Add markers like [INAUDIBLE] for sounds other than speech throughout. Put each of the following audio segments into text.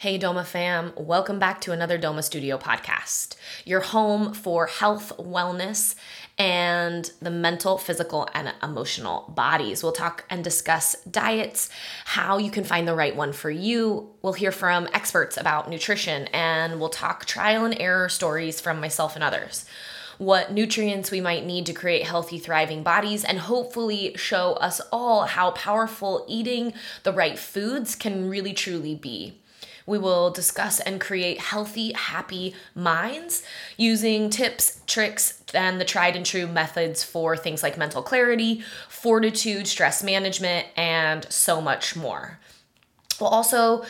Hey, Doma fam, welcome back to another Doma Studio podcast, your home for health, wellness, and the mental, physical, and emotional bodies. We'll talk and discuss diets, how you can find the right one for you. We'll hear from experts about nutrition, and we'll talk trial and error stories from myself and others what nutrients we might need to create healthy, thriving bodies, and hopefully show us all how powerful eating the right foods can really truly be. We will discuss and create healthy, happy minds using tips, tricks, and the tried and true methods for things like mental clarity, fortitude, stress management, and so much more. We'll also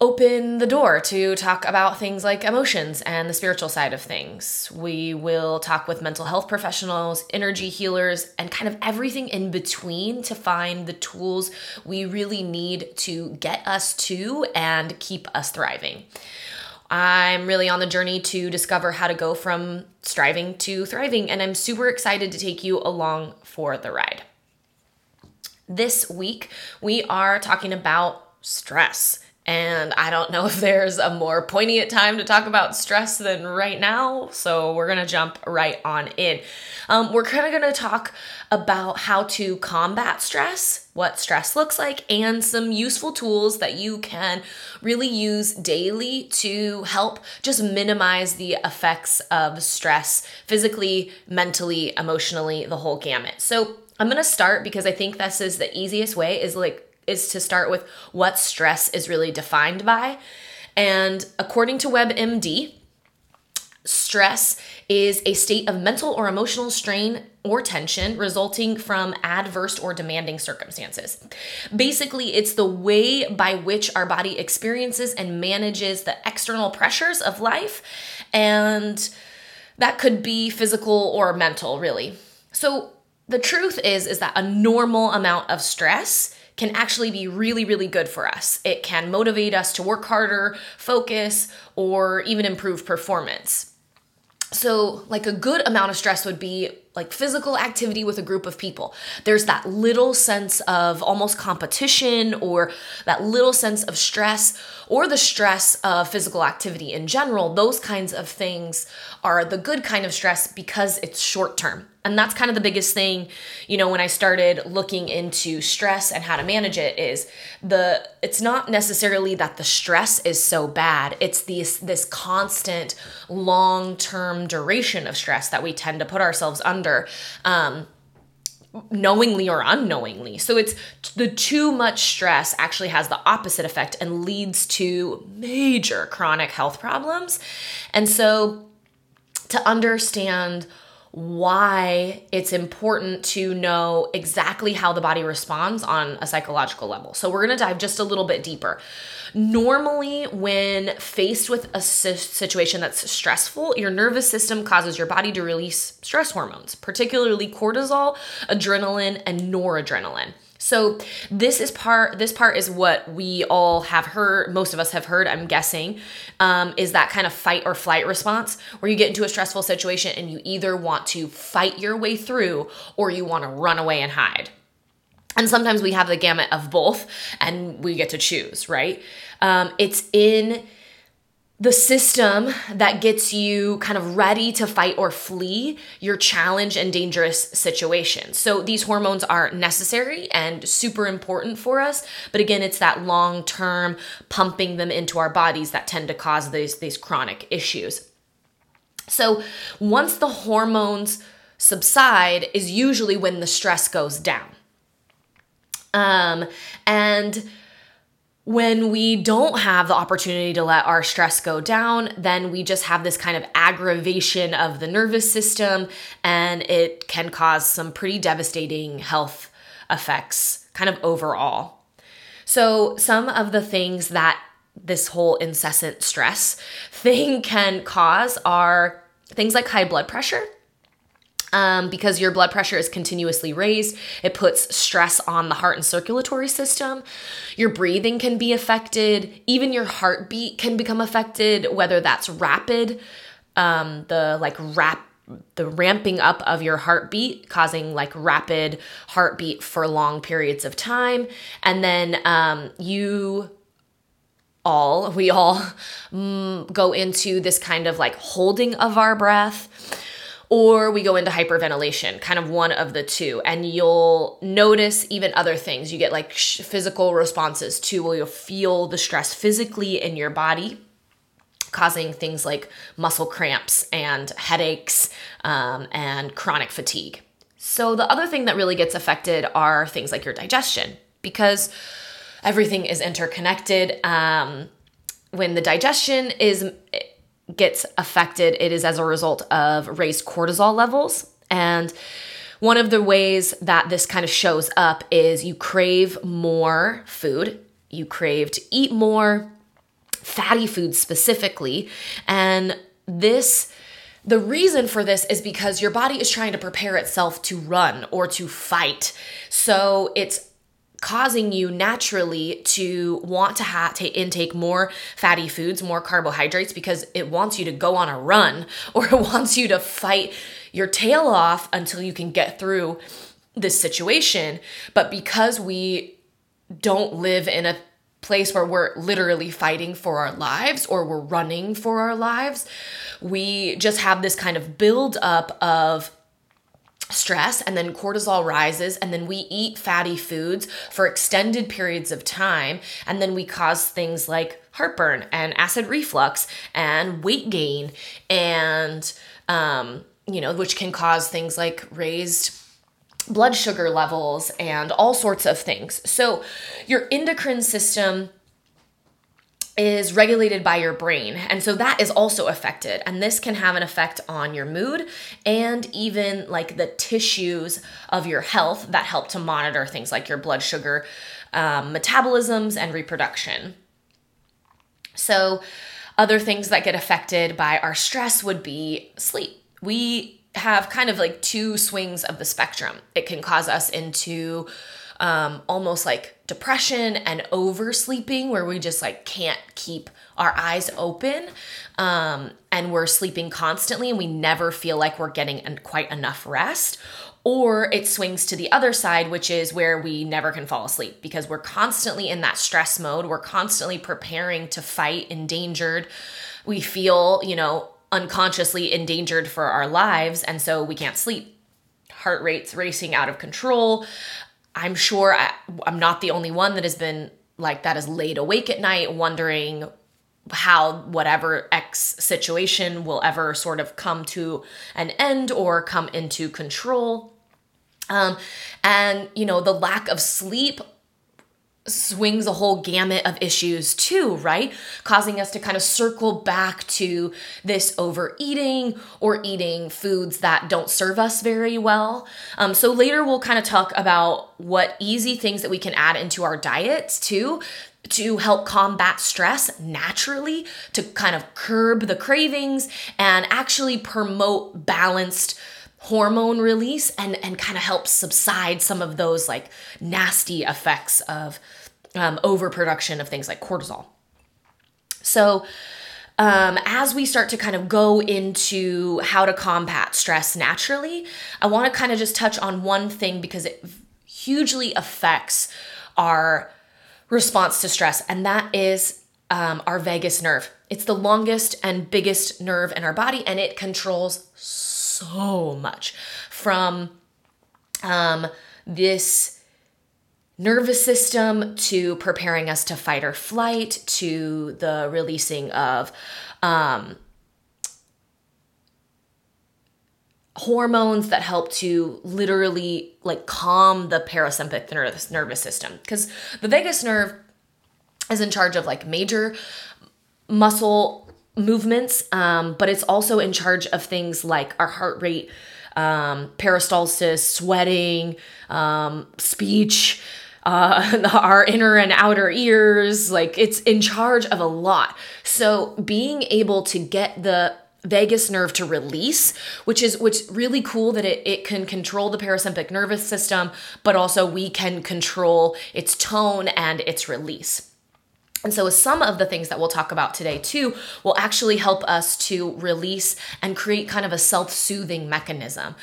open the door to talk about things like emotions and the spiritual side of things. We will talk with mental health professionals, energy healers, and kind of everything in between to find the tools we really need to get us to and keep us thriving. I'm really on the journey to discover how to go from striving to thriving, and I'm super excited to take you along for the ride. This week, we are talking about stress. And I don't know [LAUGHS] if there's a more poignant time to talk about stress than right now. So we're going to jump right on in. Um, we're kind of going to talk about how to combat stress, what stress looks like, and some useful tools that you can really use daily to help just minimize the effects of stress physically, mentally, emotionally, the whole gamut. So I'm going to start because I think this is the easiest way is like is to start with what stress is really defined by. And according to WebMD, stress is a state of mental or emotional strain or tension resulting from adverse or demanding circumstances. Basically, it's the way by which our body experiences and manages the external pressures of life, and that could be physical or mental, really. So, the truth is is that a normal amount of stress can actually be really, really good for us. It can motivate us to work harder, focus, or even improve performance. So, like a good amount of stress would be like physical activity with a group of people. There's that little sense of almost competition or that little sense of stress or the stress of physical activity in general. Those kinds of things are the good kind of stress because it's short term. And that's kind of the biggest thing, you know, when I started looking into stress and how to manage it is the it's not necessarily that the stress is so bad. It's this this constant long-term duration of stress that we tend to put ourselves under. Um, knowingly or unknowingly. So it's the too much stress actually has the opposite effect and leads to major chronic health problems. And so to understand why it's important to know exactly how the body responds on a psychological level. So, we're gonna dive just a little bit deeper. Normally, when faced with a situation that's stressful, your nervous system causes your body to release stress hormones, particularly cortisol, adrenaline, and noradrenaline. So this is part this part is what we all have heard, most of us have heard, I'm guessing, um, is that kind of fight or flight response where you get into a stressful situation and you either want to fight your way through or you want to run away and hide. And sometimes we have the gamut of both and we get to choose, right? Um, it's in the system that gets you kind of ready to fight or flee your challenge and dangerous situation. So these hormones are necessary and super important for us, but again, it's that long-term pumping them into our bodies that tend to cause these these chronic issues. So once the hormones subside is usually when the stress goes down. Um and when we don't have the opportunity to let our stress go down, then we just have this kind of aggravation of the nervous system, and it can cause some pretty devastating health effects, kind of overall. So, some of the things that this whole incessant stress [LAUGHS] thing can cause are things like high blood pressure um, because your blood pressure is continuously raised. It puts stress on the heart and circulatory system. Your breathing can be affected. Even your heartbeat can become affected, whether that's rapid, um, the like rap the ramping up of your heartbeat causing like rapid heartbeat for long periods of time and then um, you all. We all mm, go into this kind of like holding of our breath or we go into hyperventilation, kind of one of the two. And you'll notice even other things. You get like physical responses too, where you'll feel the stress physically in your body causing things like muscle cramps and headaches um, and chronic fatigue. So, the other thing that really gets affected are things like your digestion because everything is interconnected. Um, when the digestion is gets affected, it is as a result of raised cortisol levels. And one of the ways that this kind of shows up is you crave more food, you crave to eat more, fatty foods specifically. And this the reason for this is because your body is trying to prepare itself to run or to fight. So it's causing you naturally to want to have to intake more fatty foods, more carbohydrates because it wants you to go on a run [LAUGHS] or it wants you to fight your tail off until you can get through this situation. But because we don't live in a place where we're literally fighting for our lives or we're running for our lives, we just have this kind of build up of stress and then cortisol rises and then we eat fatty foods for extended periods of time and then we cause things like heartburn and acid reflux and weight gain and um, you know which can cause things like raised blood sugar levels and all sorts of things. So your endocrine system is regulated by your brain. And so that is also affected. And this can have an effect on your mood and even like the tissues of your health that help to monitor things like your blood sugar um, metabolisms and reproduction. So, other things that get affected by our stress would be sleep. We have kind of like two swings of the spectrum. It can cause us into um, almost like depression and oversleeping where we just like can't keep our eyes open um, and we're sleeping constantly and we never feel like we're getting quite enough rest. Or it swings to the other side which is where we never can fall asleep because we're constantly in that stress mode. We're constantly preparing to fight endangered. We feel you know unconsciously endangered for our lives and so we can't sleep. Heart rates racing out of control I'm sure I, I'm not the only one that has been like that is laid awake at night wondering how whatever X situation will ever sort of come to an end or come into control. Um, and, you know, the lack of sleep swings a whole gamut of issues too, right? Causing us to kind of circle back to this overeating or eating foods that don't serve us very well. Um, so later we'll kind of talk about what easy things that we can add into our diets too to help combat stress naturally, to kind of curb the cravings and actually promote balanced hormone release and and kind of help subside some of those like nasty effects of um, overproduction of things like cortisol. So, um, as we start to kind of go into how to combat stress naturally, I want to kind of just touch on one thing because it hugely affects our response to stress, and that is um, our vagus nerve. It's the longest and biggest nerve in our body, and it controls so much from um, this nervous system to preparing us to fight or flight to the releasing of um, hormones that help to literally like calm the parasympathetic nervous system. Because the vagus nerve is in charge of like major muscle movements um, but it's also in charge of things like our heart rate um, peristalsis sweating um, speech uh, [LAUGHS] our inner and outer ears. Like it's in charge of a lot. So being able to get the vagus nerve to release, which is which really cool that it, it can control the parasympathetic nervous system, but also we can control its tone and its release. And so, some of the things that we'll talk about today, too, will actually help us to release and create kind of a self soothing mechanism.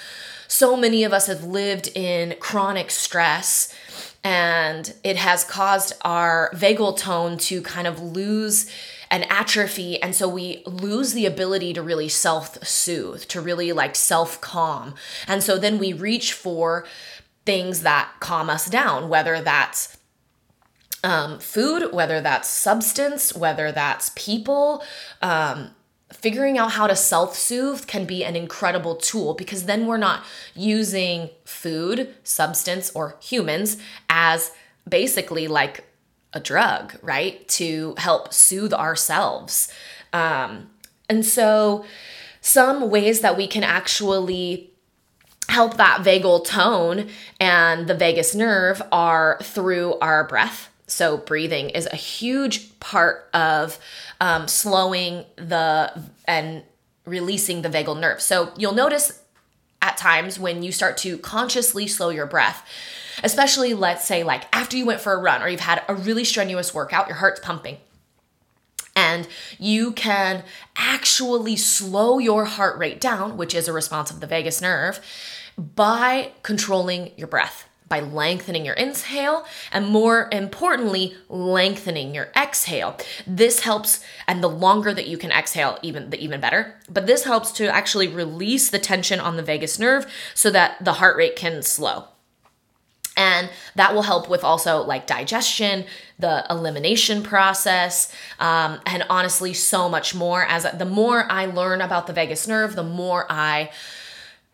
So many of us have lived in chronic stress and it has caused our vagal tone to kind of lose an atrophy and so we lose the ability to really self-soothe to really like self-calm and so then we reach for things that calm us down whether that's um, food whether that's substance whether that's people um, figuring out how to self soothe can be an incredible tool because then we're not using food, substance, or humans as basically like a drug, right? To help soothe ourselves. Um, and so, some ways that we can actually help that vagal tone and the vagus nerve are through our breath. So, breathing is a huge part of um, slowing the and releasing the vagal nerve. So, you'll notice at times when you start to consciously slow your breath, especially let's say like after you went for a run or you've had a really strenuous workout, your heart's pumping. And you can actually slow your heart rate down, which is a response of the vagus nerve, by controlling your breath by lengthening your inhale and more importantly, lengthening your exhale. This helps, and the longer that you can exhale, even the even better. But this helps to actually release the tension on the vagus nerve so that the heart rate can slow. And that will help with also like digestion, the elimination process, um, and honestly, so much more. As the more I learn about the vagus nerve, the more I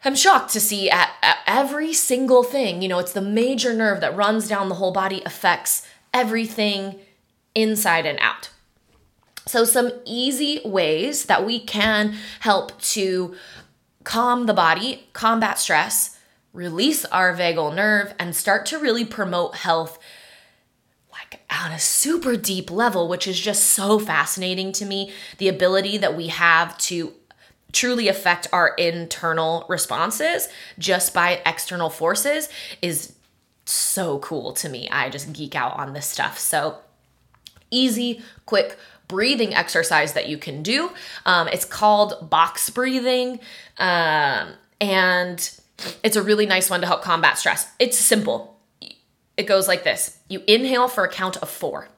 I'm shocked to see at, at, every single thing, you know, it's the major nerve that runs down the whole body, affects everything inside and out. So, some easy ways that we can help to calm the body, combat stress, release our vagal nerve, and start to really promote health like on a super deep level, which is just so fascinating to me. The ability that we have to truly affect our internal responses just by external forces is so cool to me. I just geek out on this stuff. So, easy, quick breathing exercise that you can do. Um, it's called box breathing, um, and it's a really nice one to help combat stress. It's simple. It goes like this you inhale for a count of four.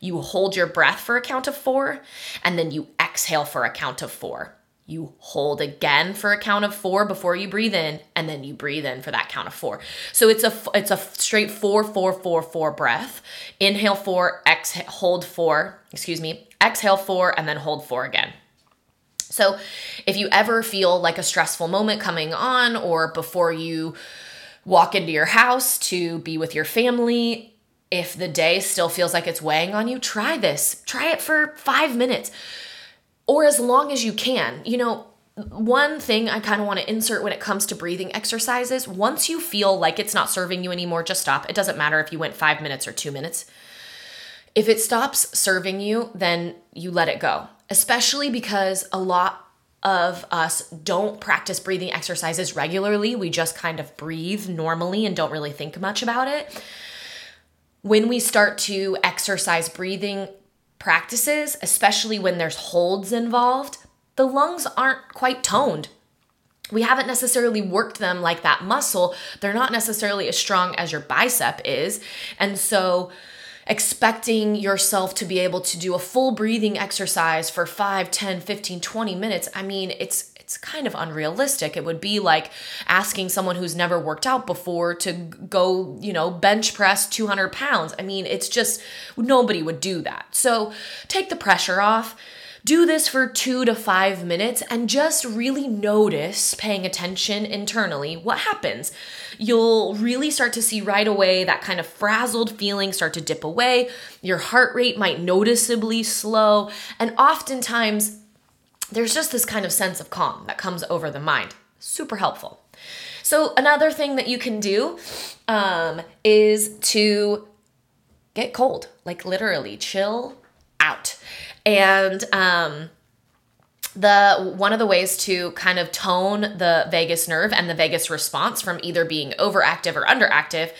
You hold your breath for a count of four, and then you exhale for a count of four. You hold again for a count of four before you breathe in, and then you breathe in for that count of four. So it's a it's a straight four four four four breath. Inhale four, exhale, hold four. Excuse me. Exhale four, and then hold four again. So if you ever feel like a stressful moment coming on, or before you walk into your house to be with your family, if the day still feels like it's weighing on you, try this. Try it for five minutes or as long as you can. You know, one thing I kind of want to insert when it comes to breathing exercises once you feel like it's not serving you anymore, just stop. It doesn't matter if you went five minutes or two minutes. If it stops serving you, then you let it go, especially because a lot of us don't practice breathing exercises regularly. We just kind of breathe normally and don't really think much about it. When we start to exercise breathing practices, especially when there's holds involved, the lungs aren't quite toned. We haven't necessarily worked them like that muscle. They're not necessarily as strong as your bicep is. And so, expecting yourself to be able to do a full breathing exercise for 5, 10, 15, 20 minutes, I mean, it's it's kind of unrealistic. It would be like asking someone who's never worked out before to go, you know, bench press 200 pounds. I mean, it's just nobody would do that. So take the pressure off. Do this for two to five minutes and just really notice, paying attention internally, what happens. You'll really start to see right away that kind of frazzled feeling start to dip away. Your heart rate might noticeably slow. And oftentimes, there's just this kind of sense of calm that comes over the mind. Super helpful. So, another thing that you can do um, is to get cold, like literally chill out. And um, the one of the ways to kind of tone the vagus nerve and the vagus response from either being overactive or underactive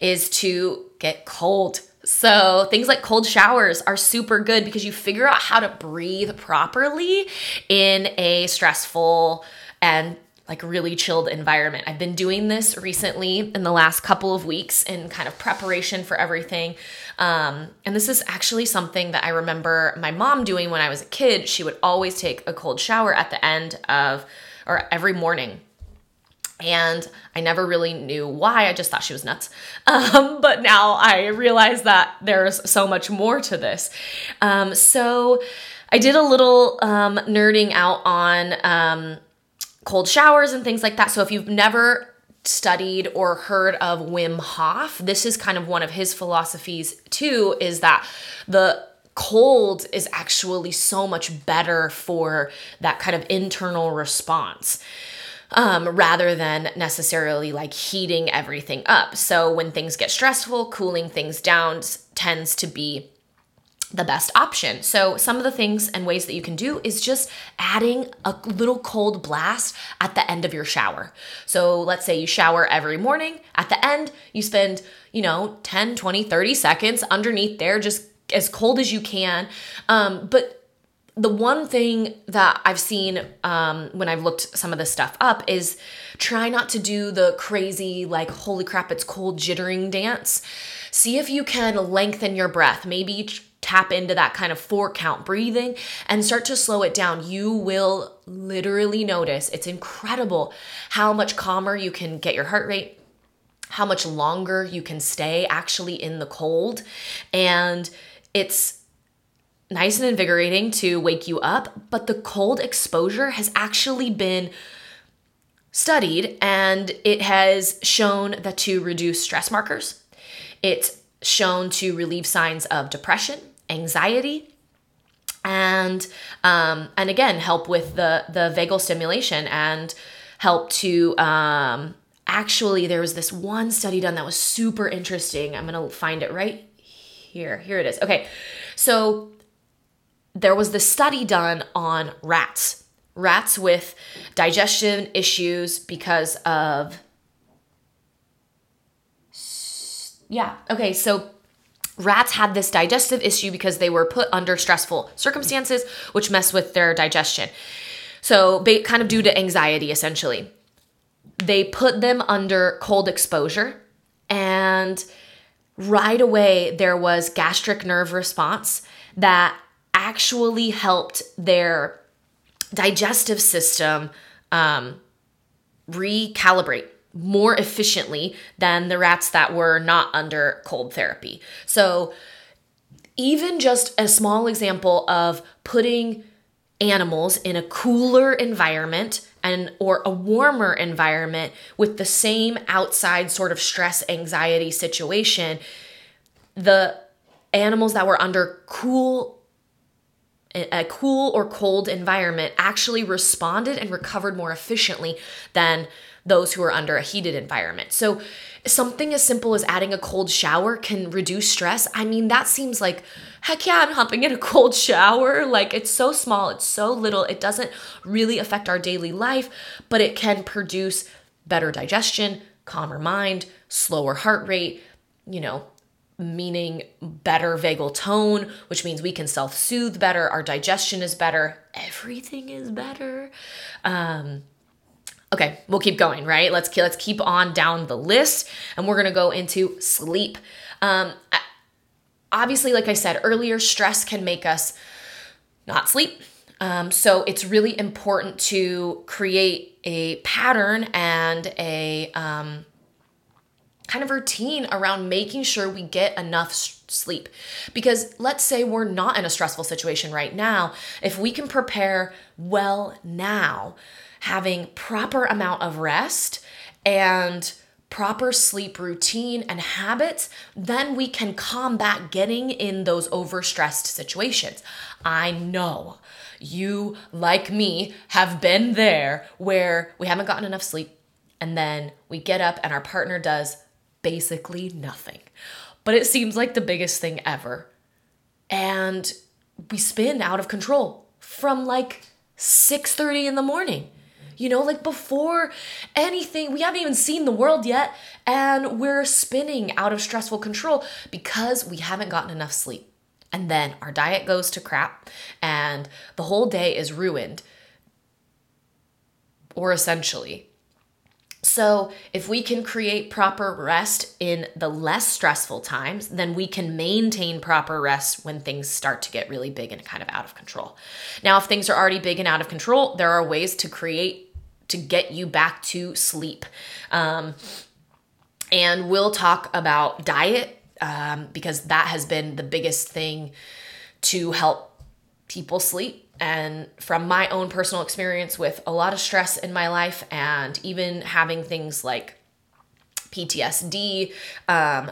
is to get cold so, things like cold showers are super good because you figure out how to breathe properly in a stressful and like really chilled environment. I've been doing this recently in the last couple of weeks in kind of preparation for everything. Um, and this is actually something that I remember my mom doing when I was a kid. She would always take a cold shower at the end of, or every morning. And I never really knew why. I just thought she was nuts. [LAUGHS] Um, but now I realize that there's so much more to this. Um, so I did a little um, nerding out on um, cold showers and things like that. So if you've never studied or heard of Wim Hof, this is kind of one of his philosophies too is that the cold is actually so much better for that kind of internal response. Um, rather than necessarily like heating everything up. So, when things get stressful, cooling things down tends to be the best option. So, some of the things and ways that you can do is just adding a little cold blast at the end of your shower. So, let's say you shower every morning. At the end, you spend, you know, 10, 20, 30 seconds underneath there, just as cold as you can. Um, but the one thing that I've seen um, when I've looked some of this stuff up is try not to do the crazy, like, holy crap, it's cold jittering dance. See if you can lengthen your breath. Maybe tap into that kind of four count breathing and start to slow it down, you will literally notice it's incredible how much calmer you can get your heart rate, how much longer you can stay actually in the cold. And it's nice and invigorating to wake you up, but the cold exposure has actually been studied and it has shown that to reduce stress markers. It's shown to relieve signs of depression, anxiety and um, and again help with the the vagal stimulation and help to um, actually there was this one study done that was super interesting. I'm gonna find it right here. Here it is. Okay. So there was this study done on rats rats with digestion issues because of yeah okay so Rats had this digestive issue because they were put under stressful circumstances, which mess with their digestion. So, they kind of due to anxiety, essentially. They put them under cold exposure, and right away there was gastric nerve response that actually helped their digestive system um, recalibrate more efficiently than the rats that were not under cold therapy. So, even just a small example of putting animals in a cooler environment and or a warmer environment with the same outside sort of stress anxiety situation the animals that were under cool a cool or cold environment actually responded and recovered more efficiently than those who are under a heated environment. So, something as simple as adding a cold shower can reduce stress. I mean, that seems like, heck yeah, I'm hopping in a cold shower. Like, it's so small, it's so little, it doesn't really affect our daily life, but it can produce better digestion, calmer mind, slower heart rate, you know, meaning better vagal tone, which means we can self soothe better, our digestion is better, everything is better. Um, Okay, we'll keep going, right? Let's let's keep on down the list, and we're gonna go into sleep. Um, obviously, like I said earlier, stress can make us not sleep. Um, so it's really important to create a pattern and a um, kind of routine around making sure we get enough sleep. Because let's say we're not in a stressful situation right now, if we can prepare well now, having proper amount of rest and proper sleep routine and habits, then we can combat getting in those overstressed situations. I know you, like me, have been there where we haven't gotten enough sleep and then we get up and our partner does basically nothing. But it seems like the biggest thing ever. And we spin out of control from like 6:30 in the morning you know, like before anything, we haven't even seen the world yet, and we're spinning out of stressful control because we haven't gotten enough sleep. And then our diet goes to crap, and the whole day is ruined. or essentially. So, if we can create proper rest in the less stressful times, then we can maintain proper rest when things start to get really big and kind of out of control. Now, if things are already big and out of control, there are ways to create to get you back to sleep. Um, and we'll talk about diet um, because that has been the biggest thing to help people sleep and from my own personal experience with a lot of stress in my life and even having things like PTSD, um,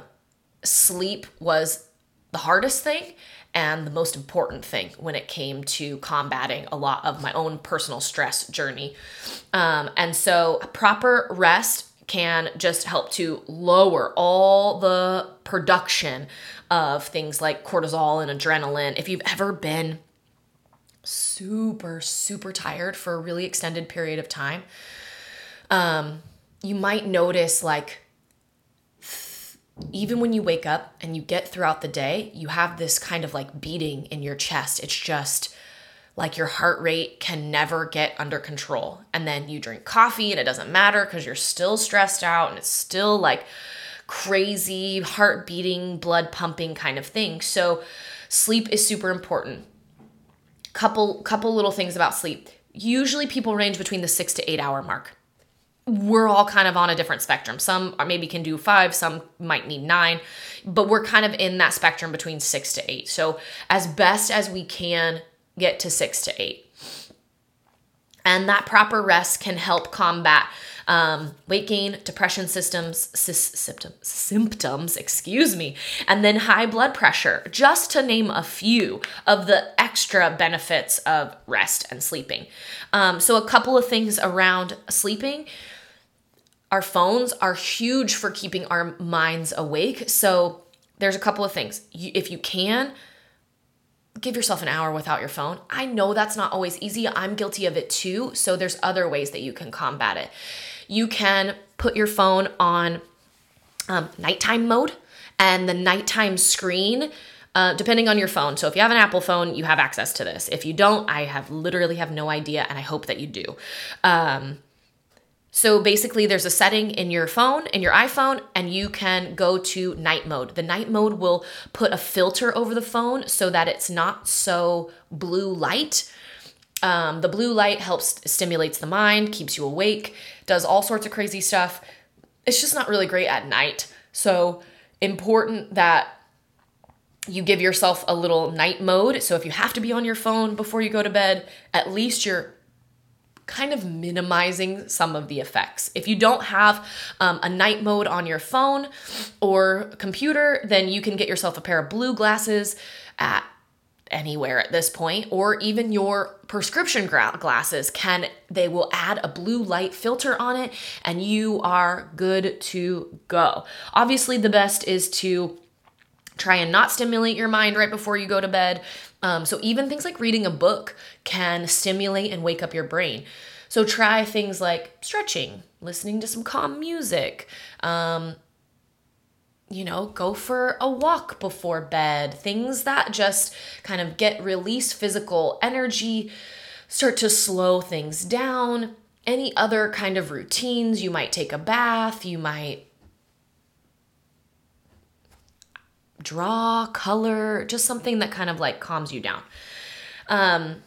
sleep was the hardest thing and the most important thing when it came to combating a lot of my own personal stress journey. Um, and so, proper rest can just help to lower all the production of things like cortisol and adrenaline. If you've ever been super, super tired for a really extended period of time, um, you might notice like even when you wake up and you get throughout the day, you have this kind of like beating in your chest. It's just like your heart rate can never get under control. And then you drink coffee and it doesn't matter because you're still stressed out and it's still like crazy heart beating, blood pumping kind of thing. So sleep is super important couple couple little things about sleep. Usually people range between the 6 to 8 hour mark. We're all kind of on a different spectrum. Some maybe can do 5, some might need 9, but we're kind of in that spectrum between 6 to 8. So as best as we can get to 6 to 8. And that proper rest can help combat um, weight gain, depression systems, symptoms, symptoms, excuse me, and then high blood pressure, just to name a few of the extra benefits of rest and sleeping. Um, so, a couple of things around sleeping. Our phones are huge for keeping our minds awake. So, there's a couple of things. if you can, give yourself an hour without your phone. I know that's not always easy. I'm guilty of it too. So there's other ways that you can combat it. You can put your phone on um, nighttime mode and the nighttime screen. Uh, depending on your phone. So if you have an Apple phone, you have access to this. If you don't, I have literally have no idea, and I hope that you do. Um, so basically, there's a setting in your phone, in your iPhone, and you can go to night mode. The night mode will put a filter over the phone so that it's not so blue light. Um, the blue light helps stimulates the mind, keeps you awake, does all sorts of crazy stuff. It's just not really great at night. So important that you give yourself a little night mode. So if you have to be on your phone before you go to bed, at least you're kind of minimizing some of the effects. If you don't have um, a night mode on your phone or computer, then you can get yourself a pair of blue glasses at anywhere at this point or even your prescription glasses can they will add a blue light filter on it and you are good to go obviously the best is to try and not stimulate your mind right before you go to bed um, so even things like reading a book can stimulate and wake up your brain. So try things like stretching, listening to some calm music. Um, you know, go for a walk before bed, things that just kind of get release physical energy, start to slow things down. Any other kind of routines, you might take a bath, you might draw, color, just something that kind of like calms you down. Um,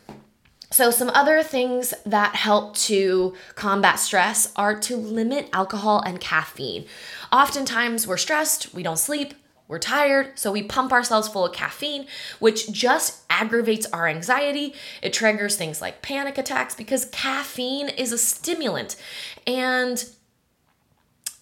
so, some other things that help to combat stress are to limit alcohol and caffeine. Oftentimes, we're stressed, we don't sleep, we're tired, so we pump ourselves full of caffeine, which just aggravates our anxiety. It triggers things like panic attacks because caffeine is a stimulant. And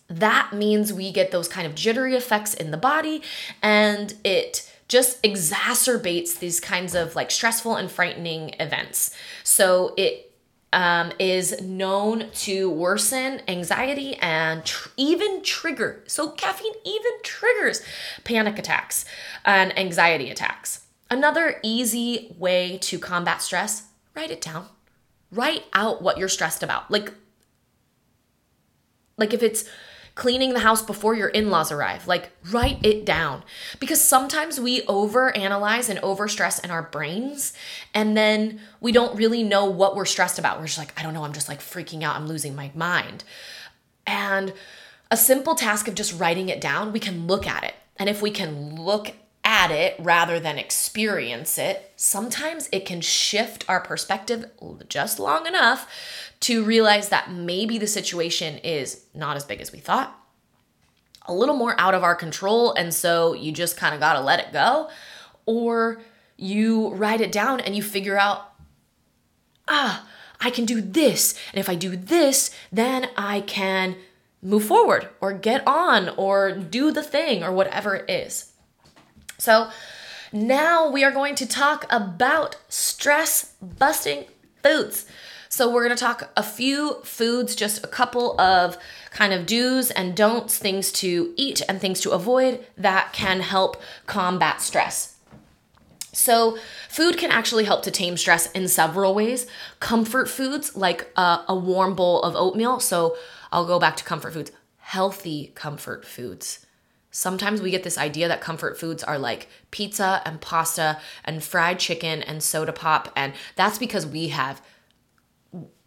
that means we get those kind of jittery effects in the body and it just exacerbates these kinds of like stressful and frightening events. So it um, is known to worsen anxiety and tr- even trigger. So, caffeine even triggers panic attacks and anxiety attacks. Another easy way to combat stress write it down. Write out what you're stressed about. Like, like if it's cleaning the house before your in laws arrive. Like, write it down. Because sometimes we overanalyze and overstress in our brains, and then we don't really know what we're stressed about. We're just like, I don't know, I'm just like freaking out, I'm losing my mind. And a simple task of just writing it down, we can look at it. And if we can look at it rather than experience it, sometimes it can shift our perspective just long enough to realize that maybe the situation is not as big as we thought, a little more out of our control. And so you just kind of got to let it go. Or you write it down and you figure out, ah, I can do this. And if I do this, then I can move forward or get on or do the thing or whatever it is. So, now we are going to talk about stress busting foods. So, we're going to talk a few foods, just a couple of kind of do's and don'ts, things to eat and things to avoid that can help combat stress. So, food can actually help to tame stress in several ways. Comfort foods, like uh, a warm bowl of oatmeal. So, I'll go back to comfort foods, healthy comfort foods. Sometimes we get this idea that comfort foods are like pizza and pasta and fried chicken and soda pop and that's because we have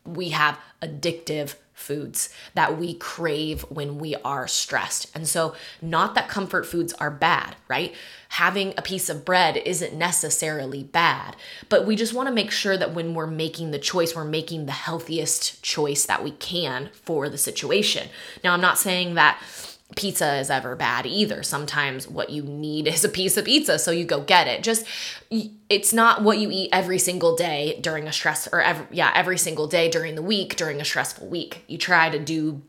we have addictive foods that we crave when we are stressed. And so, not that comfort foods are bad, right? Having a piece of bread isn't necessarily bad, but we just want to make sure that when we're making the choice, we're making the healthiest choice that we can for the situation. Now, I'm not saying that pizza is ever bad either. Sometimes what you need is a piece of pizza, so you go get it. Just it's not what you eat every single day during a stress or every yeah, every single day during the week during a stressful week. You try to do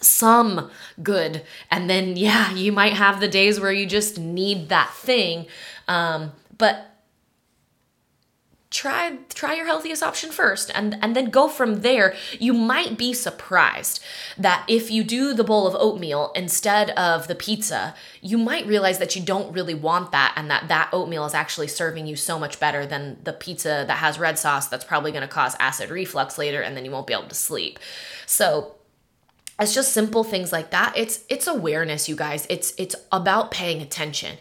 some good and then yeah, you might have the days where you just need that thing. Um, but try try your healthiest option first and and then go from there. You might be surprised that if you do the bowl of oatmeal instead of the pizza you might realize that you don't really want that and that that oatmeal is actually serving you so much better than the pizza that has red sauce that's probably going to cause acid reflux later and then you won't be able to sleep. So it's just simple things like that. It's it's awareness you guys. It's it's about paying attention.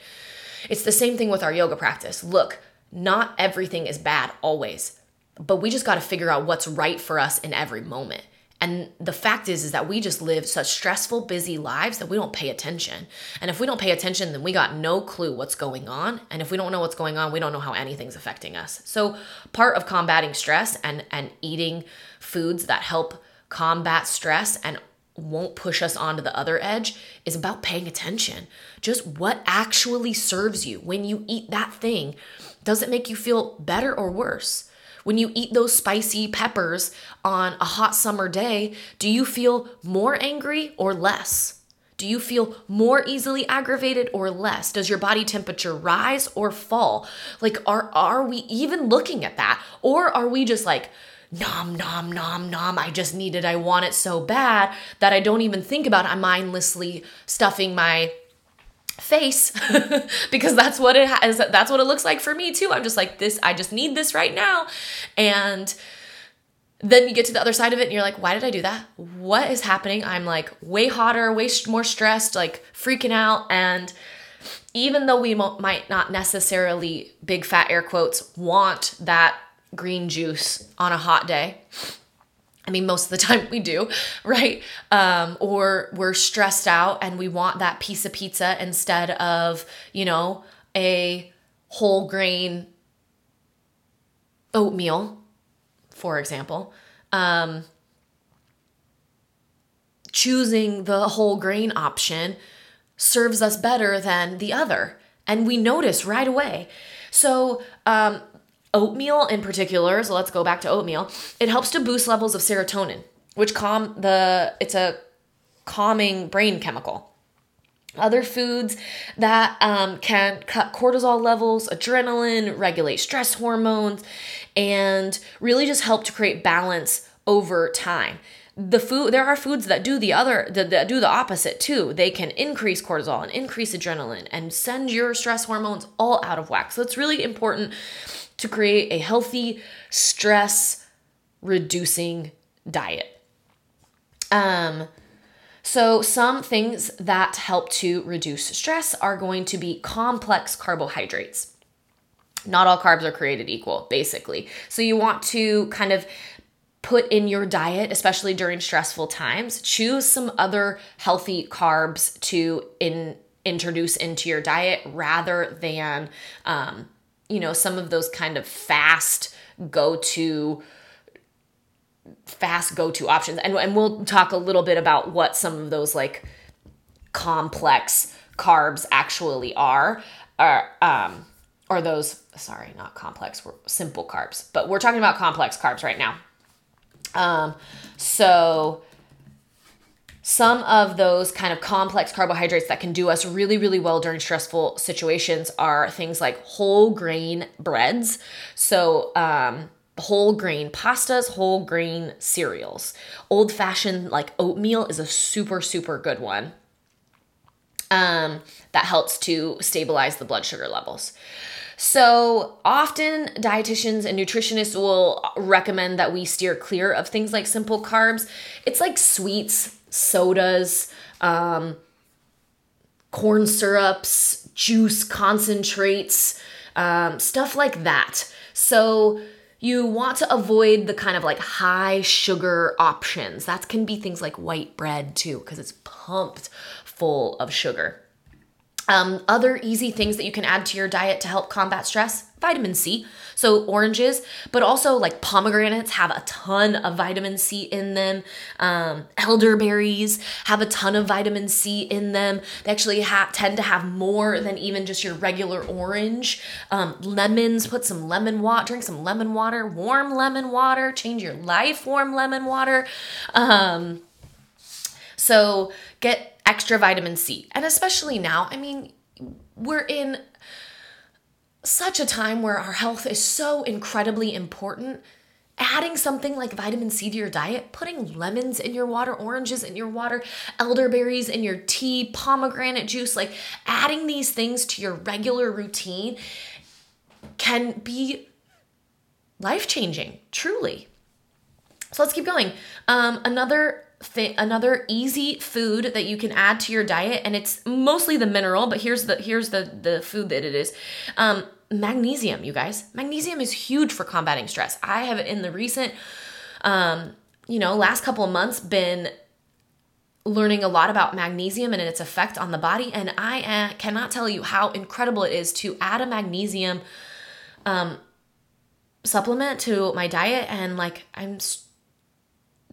It's the same thing with our yoga practice. Look not everything is bad always, but we just got to figure out what's right for us in every moment. And the fact is is that we just live such stressful, busy lives that we don't pay attention. And if we don't pay attention, then we got no clue what's going on. And if we don't know what's going on, we don't know how anything's affecting us. So, part of combating stress and and eating foods that help combat stress and won't push us onto the other edge is about paying attention. Just what actually serves you when you eat that thing does it make you feel better or worse? When you eat those spicy peppers on a hot summer day, do you feel more angry or less? Do you feel more easily aggravated or less? Does your body temperature rise or fall? Like are are we even looking at that? Or are we just like nom nom nom nom I just need it. I want it so bad that I don't even think about it. I'm mindlessly stuffing my face [LAUGHS] because that's what it has that's what it looks like for me too. I'm just like this i just need this right now. And then you get to the other side of it and you're like why did i do that? What is happening? I'm like way hotter way more stressed like freaking out. And even though we might not necessarily big fat air quotes want that green juice on a hot day I mean, most of the [LAUGHS] time we do, right? Um, or we're stressed out and we want that piece of pizza instead of, you know, a whole grain oatmeal, for example. Um, choosing the whole grain option serves us better than the other. And we notice right away. So, um, oatmeal in particular, so let's go back to oatmeal, it helps to boost levels of serotonin, which calm the it's a calming brain chemical. Other foods that um, can cut cortisol levels, adrenaline, regulate stress hormones, and really just help to create balance over time. The food there are foods that do the other that, that do the opposite too. They can increase cortisol and increase adrenaline and send your stress hormones all out of whack. So it's really important to create a healthy, stress reducing diet. Um, So, some things that help to reduce stress are going to be complex carbohydrates. Not all carbs are created equal, basically. So, you want to kind of put in your diet, especially during stressful times. Choose some other healthy carbs to in, introduce into your diet rather than, um, you know, some of those kind of fast go to fast go to options. And, and we'll talk a little bit about what some of those like complex carbs actually are. Or, um, or those, sorry, not complex, simple carbs, but we're talking about complex carbs right now. Um, so, some of those kind of complex carbohydrates that can do us really, really well during stressful situations are things like whole grain breads. So, um, whole grain pastas, whole grain cereals. Old fashioned like oatmeal is a super, super good one. Um, that helps to stabilize the blood sugar levels. So, often dietitians and nutritionists will recommend that we steer clear of things like simple carbs. It's like sweets, sodas, um, corn syrups, juice concentrates, um, stuff like that. So, you want to avoid the kind of like high sugar options. That can be things like white bread too, because it's pumped full of sugar. Um, other easy things that you can add to your diet to help combat stress vitamin C. So, oranges, but also like pomegranates have a ton of vitamin C in them. Um, elderberries have a ton of vitamin C in them. They actually ha- tend to have more than even just your regular orange. Um, lemons, put some lemon water, drink some lemon water, warm lemon water, change your life, warm lemon water. Um, so, get extra vitamin C. And especially now, I mean, we're in such a time where our health is so incredibly important. Adding something like vitamin C to your diet, putting lemons in your water, oranges in your water, elderberries in your tea, pomegranate juice, like adding these things to your regular routine can be life changing, truly. So let's keep going. Um, another th- another easy food that you can add to your diet and it's mostly the mineral but here's the here's the the food that it is um, magnesium you guys magnesium is huge for combating stress i have in the recent um, you know last couple of months been learning a lot about magnesium and its effect on the body and i uh, cannot tell you how incredible it is to add a magnesium um, supplement to my diet and like i'm st-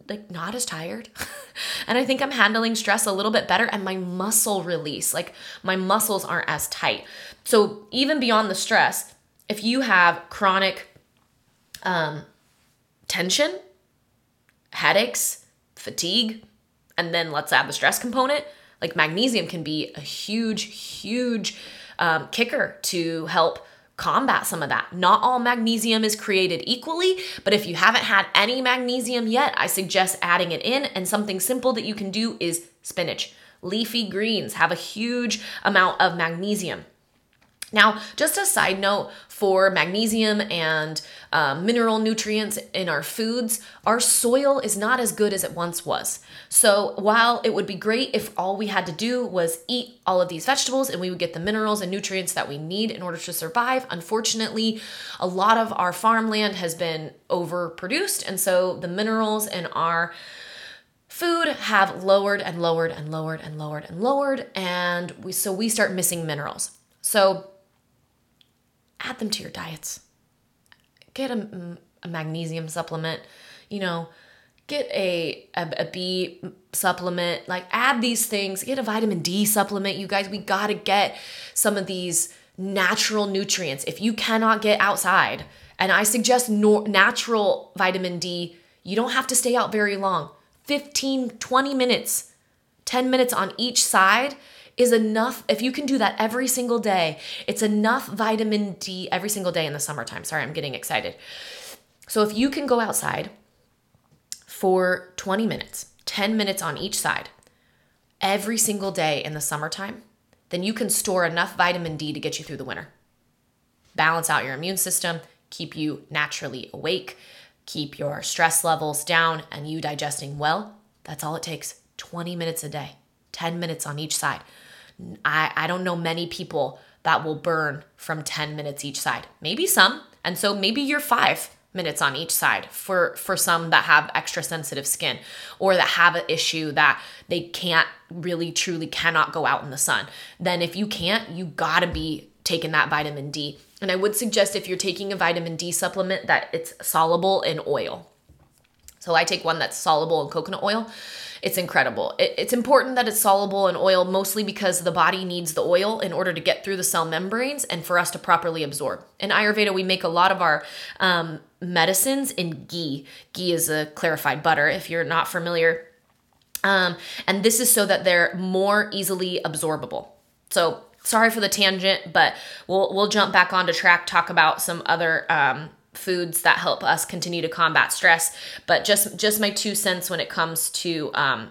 like not as tired. [LAUGHS] and I think I'm handling stress a little bit better and my muscle release, like my muscles aren't as tight. So even beyond the stress, if you have chronic um, tension, headaches, fatigue, and then let's add the stress component, like magnesium can be a huge, huge um, kicker to help combat some of that. Not all magnesium is created equally, but if you haven't had any magnesium yet, I suggest adding it in. And something simple that you can do is spinach. Leafy greens have a huge amount of magnesium. Now, just a side note for magnesium and uh, mineral nutrients in our foods, our soil is not as good as it once was. So, while it would be great if all we had to do was eat all of these vegetables and we would get the minerals and nutrients that we need in order to survive, unfortunately, a lot of our farmland has been overproduced. And so, the minerals in our food have lowered and lowered and lowered and lowered and lowered and we so we start missing minerals. So add them to your diets. Get a, a magnesium supplement, you know, get a, a, a B supplement, like add these things, get a vitamin D supplement. You guys, we got to get some of these natural nutrients. If you cannot get outside, and I suggest no, natural vitamin D, you don't have to stay out very long 15, 20 minutes, 10 minutes on each side is enough. If you can do that every single day, it's enough vitamin D every single day in the summertime. Sorry, I'm getting excited. So if you can go outside for 20 minutes, 10 minutes on each side, every single day in the summertime, then you can store enough vitamin D to get you through the winter. Balance out your immune system, keep you naturally awake, keep your stress levels down, and you digesting well. That's all it takes 20 minutes a day, 10 minutes on each side. I, I don't know many people that will burn from 10 minutes each side. Maybe some. And so maybe you're five minutes on each side for for some that have extra sensitive skin or that have an issue that they can't really truly cannot go out in the sun then if you can't you got to be taking that vitamin D and I would suggest if you're taking a vitamin D supplement that it's soluble in oil so I take one that's soluble in coconut oil it's incredible. It, it's important that it's soluble in oil, mostly because the body needs the oil in order to get through the cell membranes and for us to properly absorb. In Ayurveda, we make a lot of our um, medicines in ghee. Ghee is a clarified butter, if you're not familiar. Um, and this is so that they're more easily absorbable. So sorry for the tangent, but we'll we'll jump back onto track, talk about some other um, foods that help us continue to combat stress. But just just my two cents when it comes to um,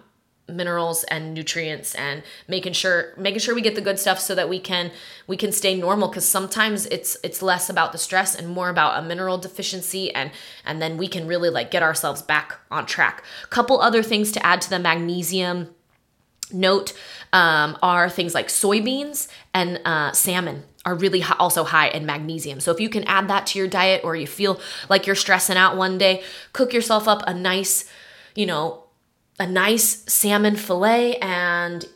minerals and nutrients and making sure making sure we get the good stuff so that we can we can stay normal because sometimes it's it's less about the stress and more about a mineral deficiency and and then we can really like get ourselves back on track couple other things to add to the magnesium note um, are things like soybeans and uh, salmon are really also high in magnesium. So if you can add that to your diet or you feel like you're stressing out one day, cook yourself up a nice, you know, a nice salmon fillet and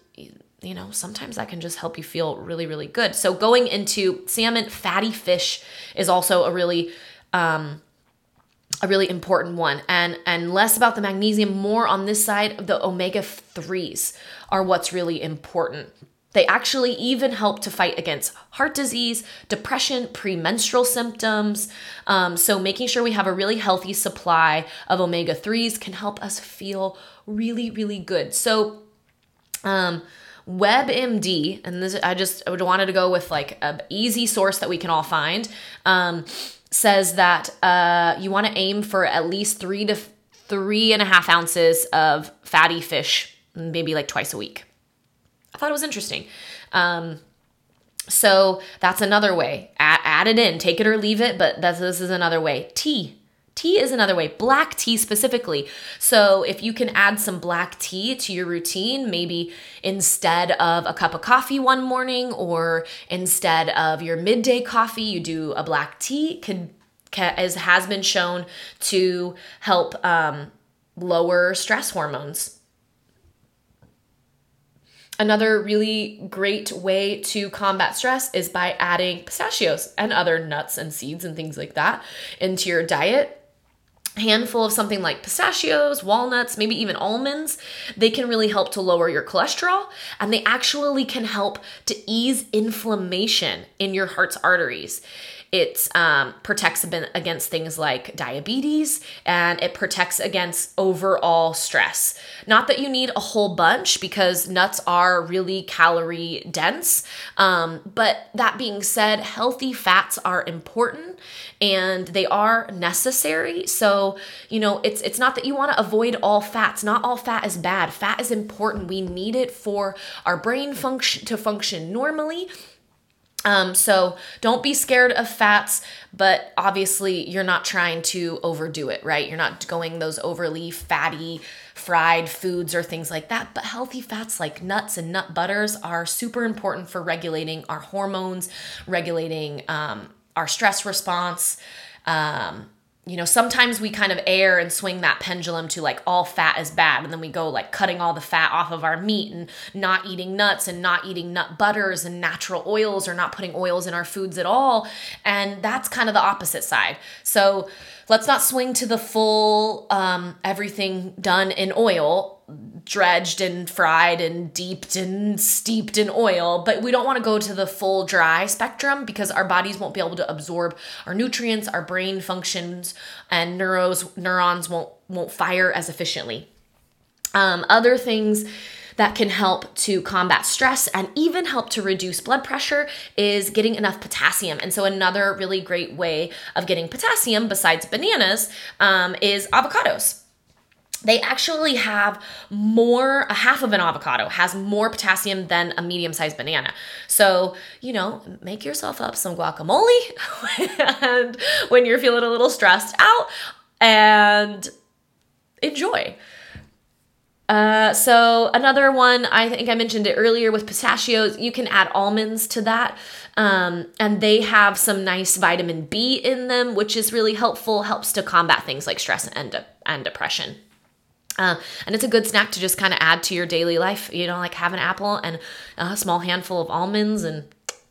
you know, sometimes that can just help you feel really really good. So going into salmon, fatty fish is also a really um a really important one and and less about the magnesium more on this side the omega 3s are what's really important they actually even help to fight against heart disease, depression, premenstrual symptoms. Um, so, making sure we have a really healthy supply of omega 3s can help us feel really, really good. So, um, WebMD, and this I just I wanted to go with like an easy source that we can all find, um, says that uh, you want to aim for at least three to three and a half ounces of fatty fish, maybe like twice a week. I thought it was interesting. Um, so that's another way. Add, add, it in, take it or leave it, but that's, this is another way. Tea. Tea is another way, black tea specifically. So, if you can add some black tea to your routine, maybe instead of a cup of coffee one morning or instead of your midday coffee, you do a black tea, could, as has been shown to help um, lower stress hormones. Another really great way to combat stress is by adding pistachios and other nuts and seeds and things like that into your diet A handful of something like pistachios, walnuts, maybe even almonds, they can really help to lower your cholesterol and they actually can help to ease inflammation in your heart's arteries. It um, protects against things like diabetes and it protects against overall stress. Not that you need a whole bunch because nuts are really calorie dense. Um, but that being said, healthy fats are important and they are necessary. So, you know, it's it's not that you want to avoid all fats. Not all fat is bad. Fat is important. We need it for our brain function to function normally um, so don't be scared of fats, but obviously you're not trying to overdo it, right? You're not going those overly fatty fried foods or things like that. But healthy fats like nuts and nut butters are super important for regulating our hormones, regulating um, our stress response. Um, you know, sometimes we kind of err and swing that pendulum to like all fat is bad. And then we go like cutting all the fat off of our meat and not eating nuts and not eating nut butters and natural oils or not putting oils in our foods at all. And that's kind of the opposite side. So let's not swing to the full um, everything done in oil dredged and fried and deeped and steeped in oil, but we don't want to go to the full dry spectrum because our bodies won't be able to absorb our nutrients, our brain functions, and neuros neurons won't won't fire as efficiently. Um, other things that can help to combat stress and even help to reduce blood pressure is getting enough potassium. And so, another really great way of getting potassium besides bananas um, is avocados they actually have more a half of an avocado has more potassium than a medium-sized banana so you know make yourself up some guacamole [LAUGHS] and when you're feeling a little stressed out and enjoy Uh, so another one, I think I mentioned it earlier with pistachios. You can add almonds to that, um, and they have some nice vitamin B in them, which is really helpful. Helps to combat things like stress and de- and depression. Uh, and it's a good snack to just kind of add to your daily life. You know, like have an apple and a small handful of almonds and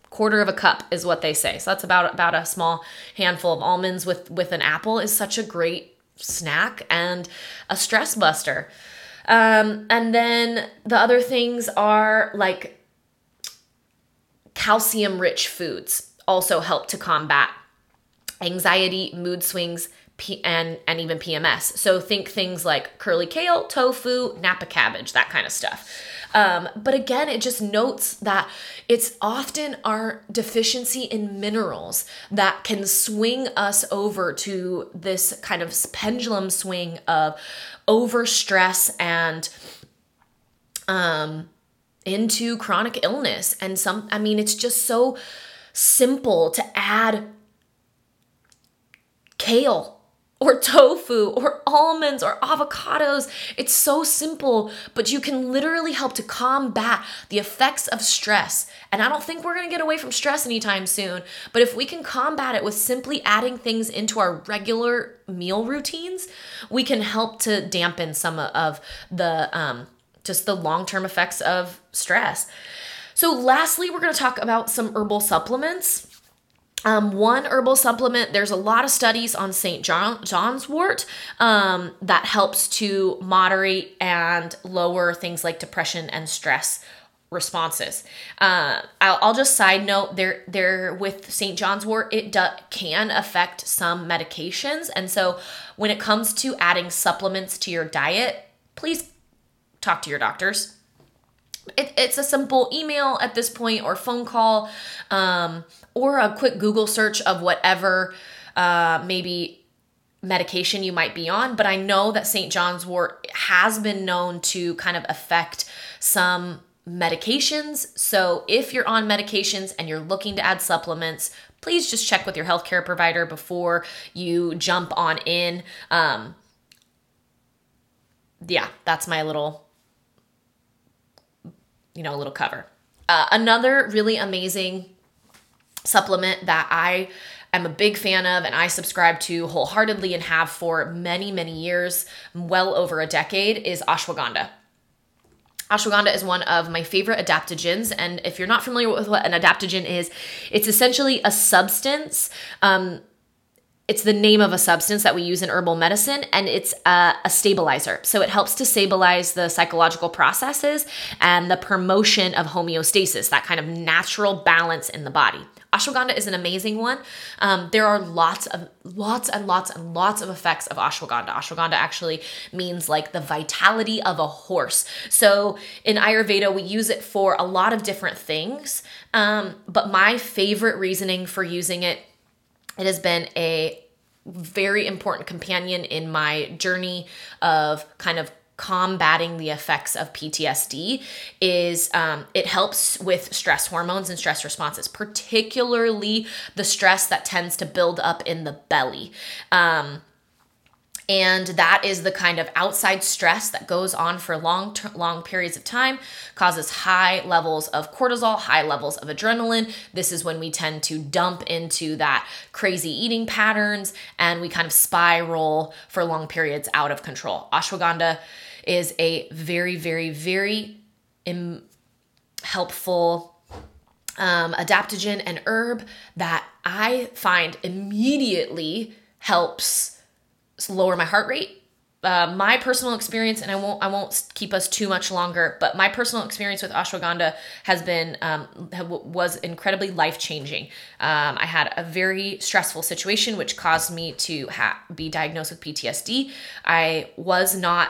quarter of a cup is what they say. So that's about about a small handful of almonds with with an apple is such a great snack and a stress buster. Um, and then the other things are like calcium rich foods also help to combat anxiety, mood swings, P- and and even PMS. So think things like curly kale, tofu, napa cabbage, that kind of stuff. Um, but again, it just notes that it's often our deficiency in minerals that can swing us over to this kind of pendulum swing of over stress and um, into chronic illness. And some, I mean, it's just so simple to add kale or tofu or almonds or avocados. It's so simple, but you can literally help to combat the effects of stress. And I don't think we're to get away from stress anytime soon, but if we can combat it with simply adding things into our regular meal routines, we can help to dampen some of the um, just the long-term effects of stress. So lastly, we're to talk about some herbal supplements. Um, one herbal supplement, there's a lot of studies on St. John, John's wort um, that helps to moderate and lower things like depression and stress responses. Uh, I'll, I'll, just side note there there with St. John's wort it do, can affect some medications and so when it comes to adding supplements to your diet, please talk to your doctors. It, it's a simple email at this point or phone call. Um, or a quick Google search of whatever uh, maybe medication you might be on. But I know that St. John's wort has been known to kind of affect some medications. So if you're on medications and you're looking to add supplements, please just check with your healthcare provider before you jump on in. Um, yeah, that's my little, you know, little cover. Uh, another really amazing supplement that I am a big fan of and I subscribe to wholeheartedly and have for many, many years, well over a decade, is ashwagandha. Ashwagandha is one of my favorite adaptogens. And if you're not familiar with what an adaptogen is, it's essentially a substance. Um, it's the name of a substance that we use in herbal medicine, and it's a, a, stabilizer. So it helps to stabilize the psychological processes and the promotion of homeostasis, that kind of natural balance in the body. Ashwagandha is an amazing one. Um, there are lots of lots and lots and lots of effects of ashwagandha. Ashwagandha actually means like the vitality of a horse. So in Ayurveda, we use it for a lot of different things. Um, but my favorite reasoning for using it, it has been a very important companion in my journey of kind of combating the effects of PTSD is um, it helps with stress hormones and stress responses, particularly the stress that tends to build up in the belly. Um, and that is the kind of outside stress that goes on for long ter- long periods of time causes high levels of cortisol high levels of adrenaline this is when we tend to dump into that crazy eating patterns and we kind of spiral for long periods out of control ashwagandha is a very, very, very Im- helpful um, adaptogen and herb that I find immediately helps lower my heart rate. Uh, my personal experience, and I won't I won't keep us too much longer, but my personal experience with ashwagandha has been um, was incredibly life changing. Um, I had a very stressful situation which caused me to ha- be diagnosed with PTSD. I was not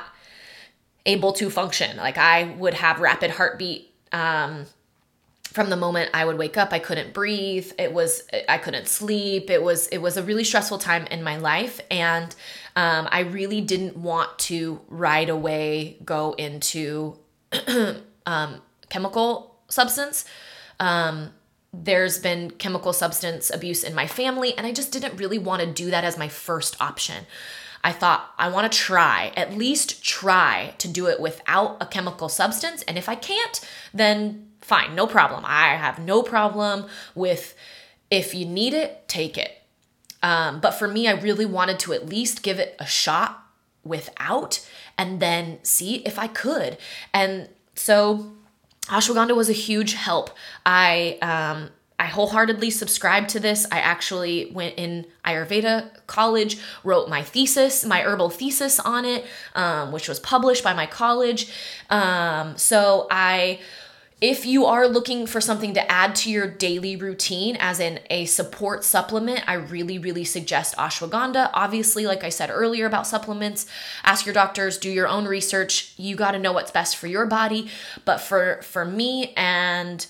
able to function. Like I would have rapid heartbeat um, from the moment I would wake up. I couldn't breathe. It was I couldn't sleep. It was it was a really stressful time in my life, and um, I really didn't want to right away go into [CLEARS THROAT] um, chemical substance. Um, there's been chemical substance abuse in my family, and I just didn't really want to do that as my first option. I thought I want to try, at least try to do it without a chemical substance. And if I can't, then fine, no problem. I have no problem with if you need it, take it. Um, but for me, I really wanted to at least give it a shot without and then see if I could. And so ashwagandha was a huge help. I um, I wholeheartedly subscribe to this. I actually went in Ayurveda college, wrote my thesis, my herbal thesis on it, um, which was published by my college. Um, so I if you are looking for something to add to your daily routine, as in a support supplement, I really, really suggest ashwagandha. Obviously, like I said earlier about supplements, ask your doctors, do your own research. You got to know what's best for your body. But for for me and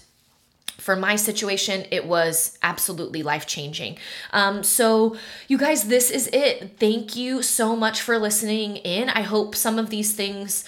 for my situation, it was absolutely life changing. Um, so, you guys, this is it. Thank you so much for listening in. I hope some of these things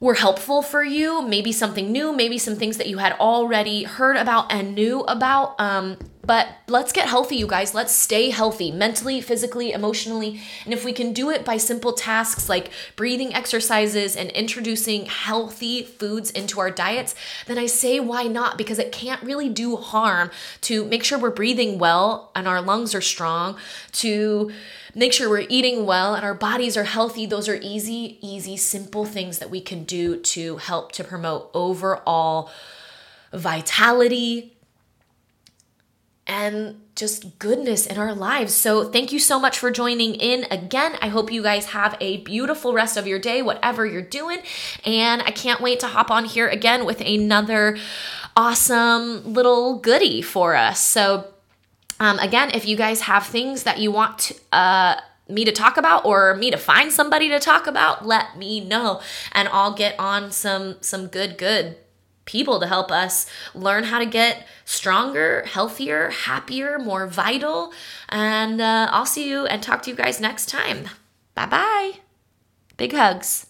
were helpful for you, maybe something new, maybe some things that you had already heard about and knew about. Um, but let's get healthy, you guys. Let's stay healthy mentally, physically, emotionally. And if we can do it by simple tasks like breathing exercises and introducing healthy foods into our diets, then I say why not? Because it can't really do harm to make sure we're breathing well and our lungs are strong, to make sure we're eating well and our bodies are healthy. Those are easy, easy, simple things that we can do to help to promote overall vitality, and just goodness in our lives. So, thank you so much for joining in again. I hope you guys have a beautiful rest of your day, whatever you're doing. And I can't wait to hop on here again with another awesome little goodie for us. So, um, again, if you guys have things that you want to, uh, me to talk about or me to find somebody to talk about let me know and i'll get on some some good good people to help us learn how to get stronger, healthier, happier, more vital. And uh, I'll see you and talk to you guys next time. Bye bye. Big hugs.